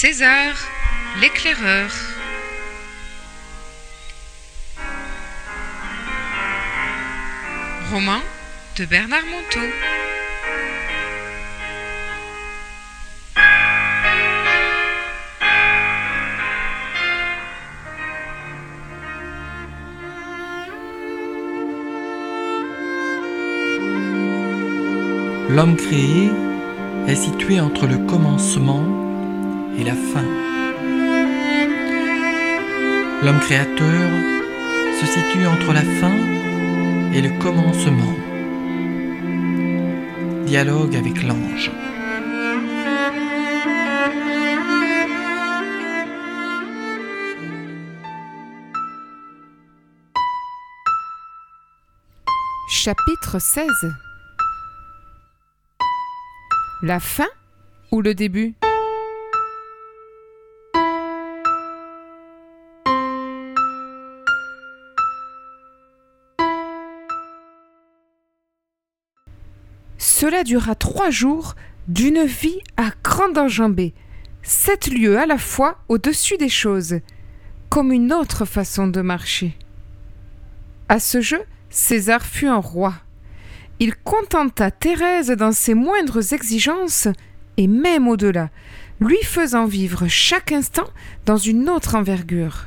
César, l'éclaireur. Roman de Bernard Monteau. L'homme créé est situé entre le commencement et la fin. L'homme créateur se situe entre la fin et le commencement. Dialogue avec l'ange. Chapitre 16 La fin ou le début? Cela dura trois jours d'une vie à grande enjambée, sept lieues à la fois au-dessus des choses, comme une autre façon de marcher. À ce jeu, César fut un roi. Il contenta Thérèse dans ses moindres exigences et même au-delà, lui faisant vivre chaque instant dans une autre envergure.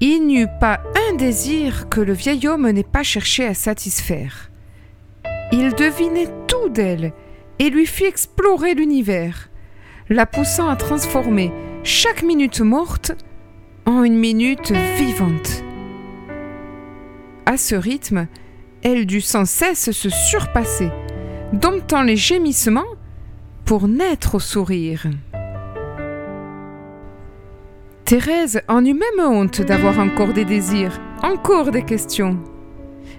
Il n'y eut pas un désir que le vieil homme n'ait pas cherché à satisfaire. Il devinait tout d'elle et lui fit explorer l'univers, la poussant à transformer chaque minute morte en une minute vivante. À ce rythme, elle dut sans cesse se surpasser, domptant les gémissements pour naître au sourire. Thérèse en eut même honte d'avoir encore des désirs, encore des questions.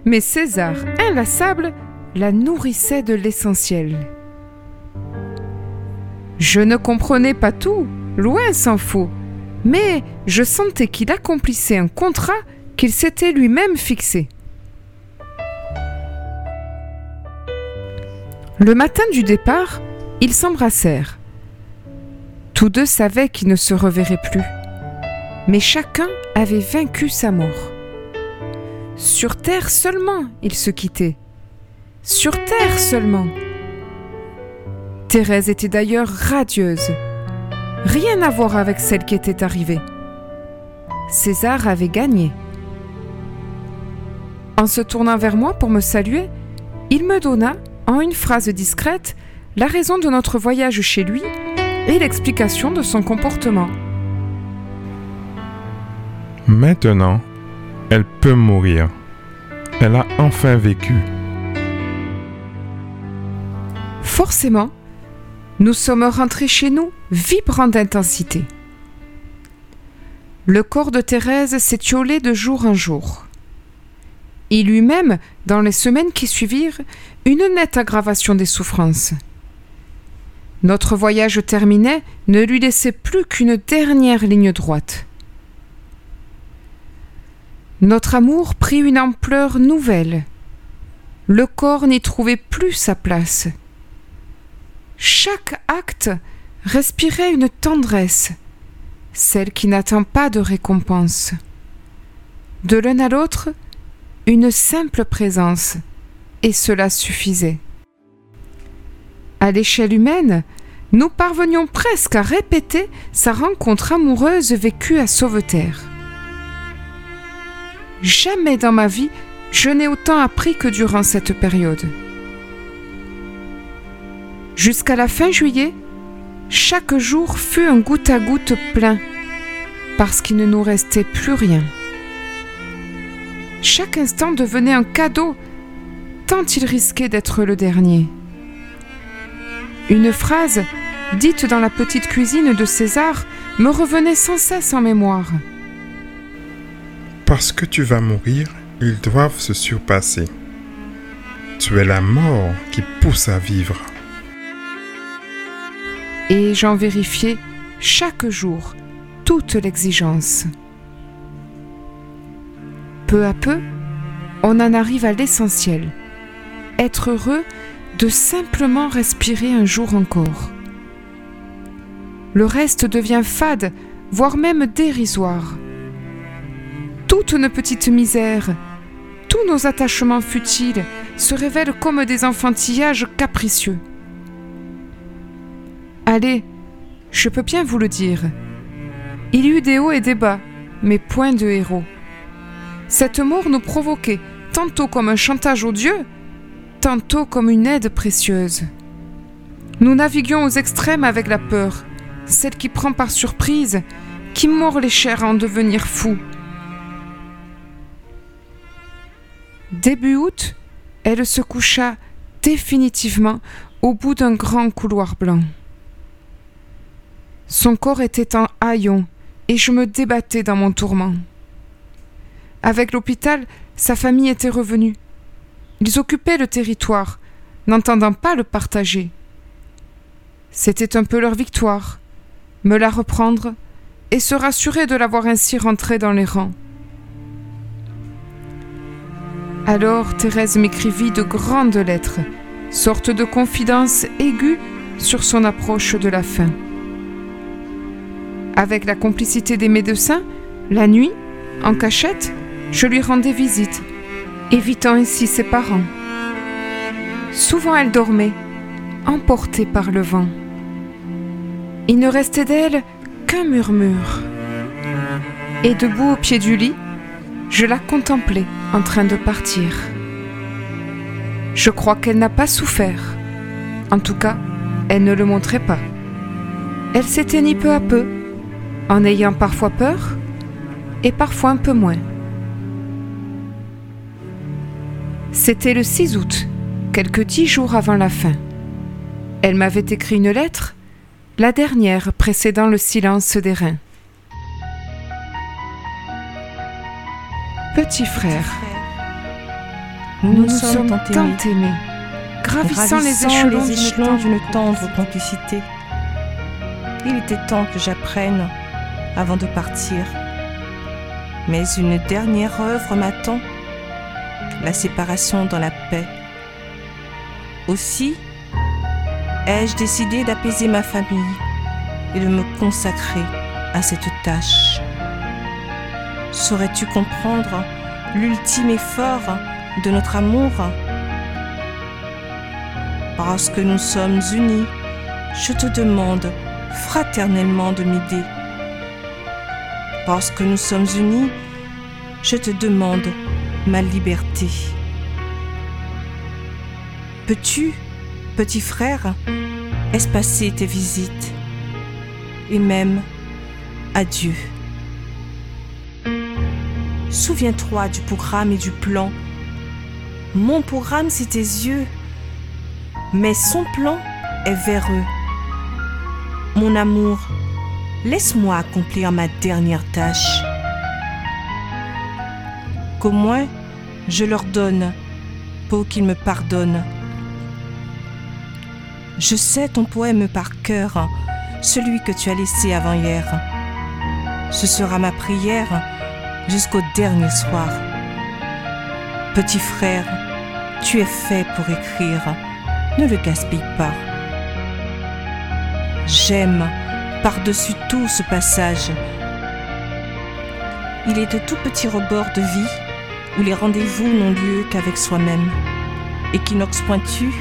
Mais César, inlassable, la nourrissait de l'essentiel. Je ne comprenais pas tout, loin s'en faut, mais je sentais qu'il accomplissait un contrat qu'il s'était lui-même fixé. Le matin du départ, ils s'embrassèrent. Tous deux savaient qu'ils ne se reverraient plus, mais chacun avait vaincu sa mort. Sur terre seulement, ils se quittaient. Sur terre seulement. Thérèse était d'ailleurs radieuse. Rien à voir avec celle qui était arrivée. César avait gagné. En se tournant vers moi pour me saluer, il me donna, en une phrase discrète, la raison de notre voyage chez lui et l'explication de son comportement. Maintenant, elle peut mourir. Elle a enfin vécu. Forcément, nous sommes rentrés chez nous vibrants d'intensité. Le corps de Thérèse s'étiolait de jour en jour. Il eut même, dans les semaines qui suivirent, une nette aggravation des souffrances. Notre voyage terminé, ne lui laissait plus qu'une dernière ligne droite. Notre amour prit une ampleur nouvelle. Le corps n'y trouvait plus sa place. Chaque acte respirait une tendresse, celle qui n'attend pas de récompense. De l'un à l'autre, une simple présence, et cela suffisait. À l'échelle humaine, nous parvenions presque à répéter sa rencontre amoureuse vécue à Sauveterre. Jamais dans ma vie je n'ai autant appris que durant cette période. Jusqu'à la fin juillet, chaque jour fut un goutte à goutte plein, parce qu'il ne nous restait plus rien. Chaque instant devenait un cadeau, tant il risquait d'être le dernier. Une phrase, dite dans la petite cuisine de César, me revenait sans cesse en mémoire. Parce que tu vas mourir, ils doivent se surpasser. Tu es la mort qui pousse à vivre. Et j'en vérifiais chaque jour toute l'exigence. Peu à peu, on en arrive à l'essentiel. Être heureux de simplement respirer un jour encore. Le reste devient fade, voire même dérisoire. Toutes nos petites misères, tous nos attachements futiles se révèlent comme des enfantillages capricieux. Allez, je peux bien vous le dire. Il y eut des hauts et des bas, mais point de héros. Cette mort nous provoquait tantôt comme un chantage odieux, tantôt comme une aide précieuse. Nous naviguions aux extrêmes avec la peur, celle qui prend par surprise, qui mord les chairs à en devenir fou. Début août, elle se coucha définitivement au bout d'un grand couloir blanc. Son corps était en haillons et je me débattais dans mon tourment. Avec l'hôpital, sa famille était revenue. Ils occupaient le territoire, n'entendant pas le partager. C'était un peu leur victoire, me la reprendre et se rassurer de l'avoir ainsi rentrée dans les rangs. Alors Thérèse m'écrivit de grandes lettres, sorte de confidence aiguë sur son approche de la fin. Avec la complicité des médecins, la nuit, en cachette, je lui rendais visite, évitant ainsi ses parents. Souvent elle dormait, emportée par le vent. Il ne restait d'elle qu'un murmure. Et debout au pied du lit, je la contemplais en train de partir. Je crois qu'elle n'a pas souffert. En tout cas, elle ne le montrait pas. Elle s'éteignit peu à peu, en ayant parfois peur et parfois un peu moins. C'était le 6 août, quelques dix jours avant la fin. Elle m'avait écrit une lettre, la dernière précédant le silence des reins. Petit frère, nous nous, sommes tant aimés, gravissant les échelons d'une tendre complicité. Il était temps que j'apprenne avant de partir. Mais une dernière œuvre m'attend, la séparation dans la paix. Aussi, ai-je décidé d'apaiser ma famille et de me consacrer à cette tâche. Saurais-tu comprendre l'ultime effort de notre amour? Parce que nous sommes unis, je te demande fraternellement de m'aider. Parce que nous sommes unis, je te demande ma liberté. Peux-tu, petit frère, espacer tes visites et même adieu? Souviens-toi du programme et du plan. Mon programme, c'est tes yeux, mais son plan est vers eux. Mon amour, laisse-moi accomplir ma dernière tâche. Qu'au moins, je leur donne pour qu'ils me pardonnent. Je sais ton poème par cœur, celui que tu as laissé avant-hier. Ce sera ma prière jusqu'au dernier soir. Petit frère, tu es fait pour écrire, ne le gaspille pas. J'aime par-dessus tout ce passage. Il est de tout petit rebord de vie où les rendez-vous n'ont lieu qu'avec soi-même. Équinoxe pointu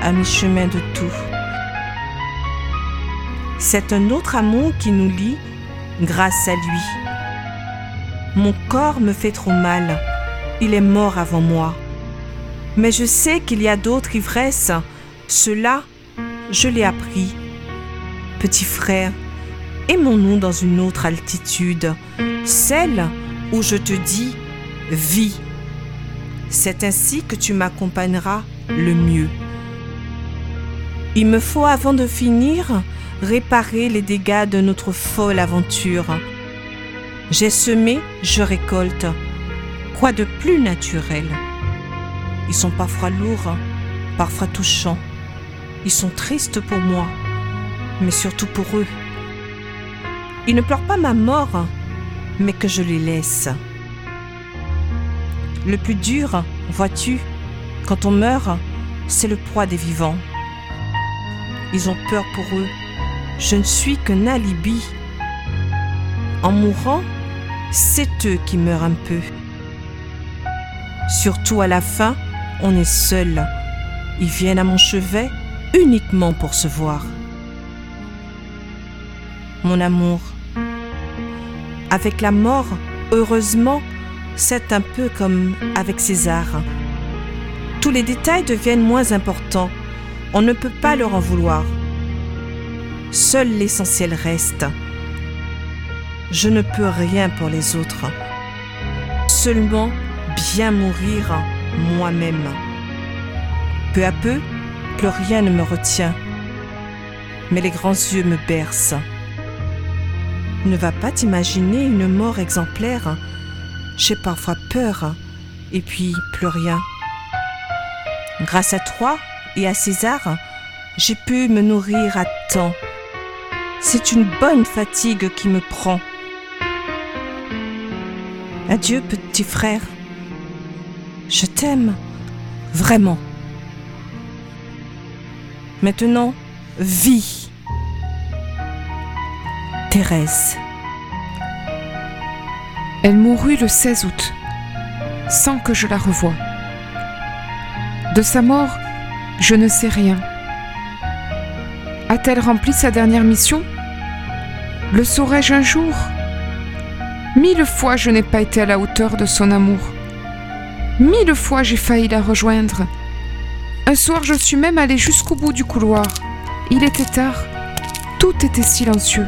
à mi-chemin de tout. C'est un autre amour qui nous lie grâce à lui. Mon corps me fait trop mal. Il est mort avant moi. Mais je sais qu'il y a d'autres ivresses. Cela, je l'ai appris. Petit frère, aimons-nous dans une autre altitude, celle où je te dis vis. C'est ainsi que tu m'accompagneras le mieux. Il me faut, avant de finir, réparer les dégâts de notre folle aventure. J'ai semé, je récolte. Quoi de plus naturel? Ils sont parfois lourds, parfois touchants. Ils sont tristes pour moi, mais surtout pour eux. Ils ne pleurent pas ma mort, mais que je les laisse. Le plus dur, vois-tu, quand on meurt, c'est le poids des vivants. Ils ont peur pour eux, je ne suis qu'un alibi. En mourant, c'est eux qui meurent un peu. Surtout à la fin, on est seul. Ils viennent à mon chevet uniquement pour se voir. Mon amour, avec la mort, heureusement, c'est un peu comme avec César. Tous les détails deviennent moins importants. On ne peut pas leur en vouloir. Seul l'essentiel reste. Je ne peux rien pour les autres. Seulement bien mourir moi-même. Peu à peu, plus rien ne me retient. Mais les grands yeux me bercent. Ne va pas t'imaginer une mort exemplaire. J'ai parfois peur. Et puis, plus rien. Grâce à toi et à César, j'ai pu me nourrir à temps. C'est une bonne fatigue qui me prend. Adieu, petit frère. Je t'aime, vraiment. Maintenant, vis. Thérèse. Elle mourut le 16 août, sans que je la revoie. De sa mort, je ne sais rien. A-t-elle rempli sa dernière mission? Le saurai-je un jour? Mille fois je n'ai pas été à la hauteur de son amour. Mille fois j'ai failli la rejoindre. Un soir je suis même allée jusqu'au bout du couloir. Il était tard. Tout était silencieux.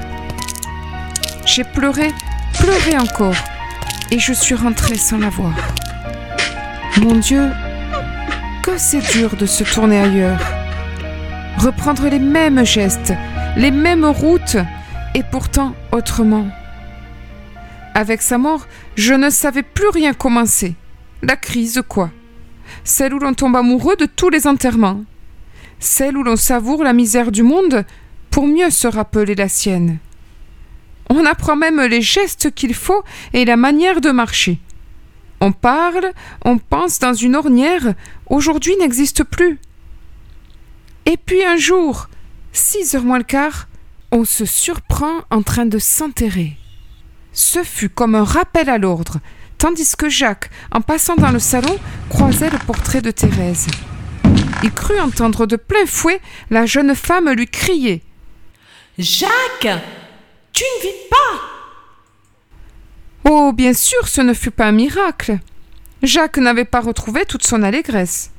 J'ai pleuré, pleuré encore, et je suis rentrée sans la voir. Mon Dieu, que c'est dur de se tourner ailleurs. Reprendre les mêmes gestes, les mêmes routes, et pourtant autrement. Avec sa mort, je ne savais plus rien commencer. La crise, quoi. Celle où l'on tombe amoureux de tous les enterrements. Celle où l'on savoure la misère du monde pour mieux se rappeler la sienne. On apprend même les gestes qu'il faut et la manière de marcher. On parle, on pense dans une ornière, aujourd'hui n'existe plus. Et puis un jour, six heures moins le quart, on se surprend en train de s'enterrer. Ce fut comme un rappel à l'ordre, tandis que Jacques, en passant dans le salon, croisait le portrait de Thérèse. Il crut entendre de plein fouet la jeune femme lui crier Jacques Tu ne vis pas Oh, bien sûr, ce ne fut pas un miracle. Jacques n'avait pas retrouvé toute son allégresse.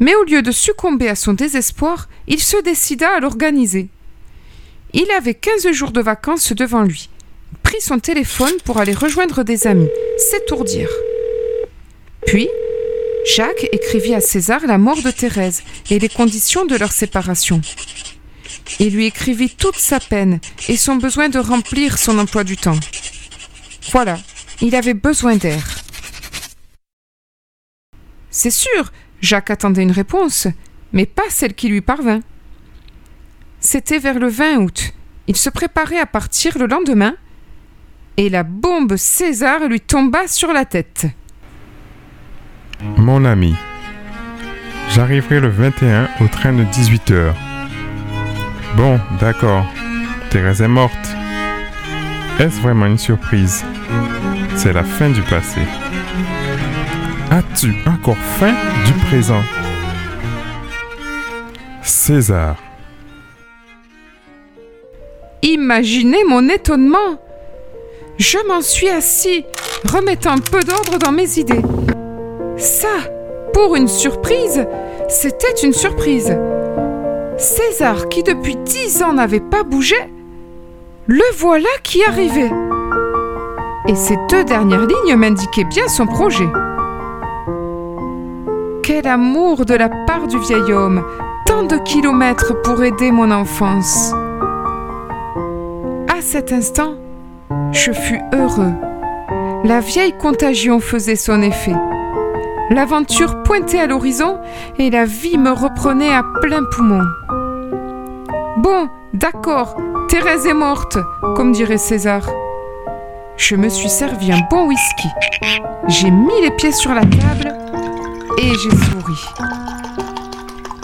Mais au lieu de succomber à son désespoir, il se décida à l'organiser. Il avait quinze jours de vacances devant lui prit son téléphone pour aller rejoindre des amis, s'étourdir. Puis, Jacques écrivit à César la mort de Thérèse et les conditions de leur séparation. Il lui écrivit toute sa peine et son besoin de remplir son emploi du temps. Voilà, il avait besoin d'air. C'est sûr, Jacques attendait une réponse, mais pas celle qui lui parvint. C'était vers le 20 août. Il se préparait à partir le lendemain et la bombe César lui tomba sur la tête. Mon ami, j'arriverai le 21 au train de 18h. Bon, d'accord, Thérèse est morte. Est-ce vraiment une surprise? C'est la fin du passé. As-tu encore faim du présent? César. Imaginez mon étonnement je m'en suis assis, remettant peu d'ordre dans mes idées. Ça, pour une surprise, c'était une surprise. César, qui depuis dix ans n'avait pas bougé, le voilà qui arrivait. Et ces deux dernières lignes m'indiquaient bien son projet. Quel amour de la part du vieil homme, tant de kilomètres pour aider mon enfance. À cet instant, je fus heureux. La vieille contagion faisait son effet. L'aventure pointait à l'horizon et la vie me reprenait à plein poumon. Bon, d'accord, Thérèse est morte, comme dirait César. Je me suis servi un bon whisky. J'ai mis les pieds sur la table et j'ai souri.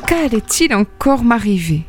Qu'allait-il encore m'arriver?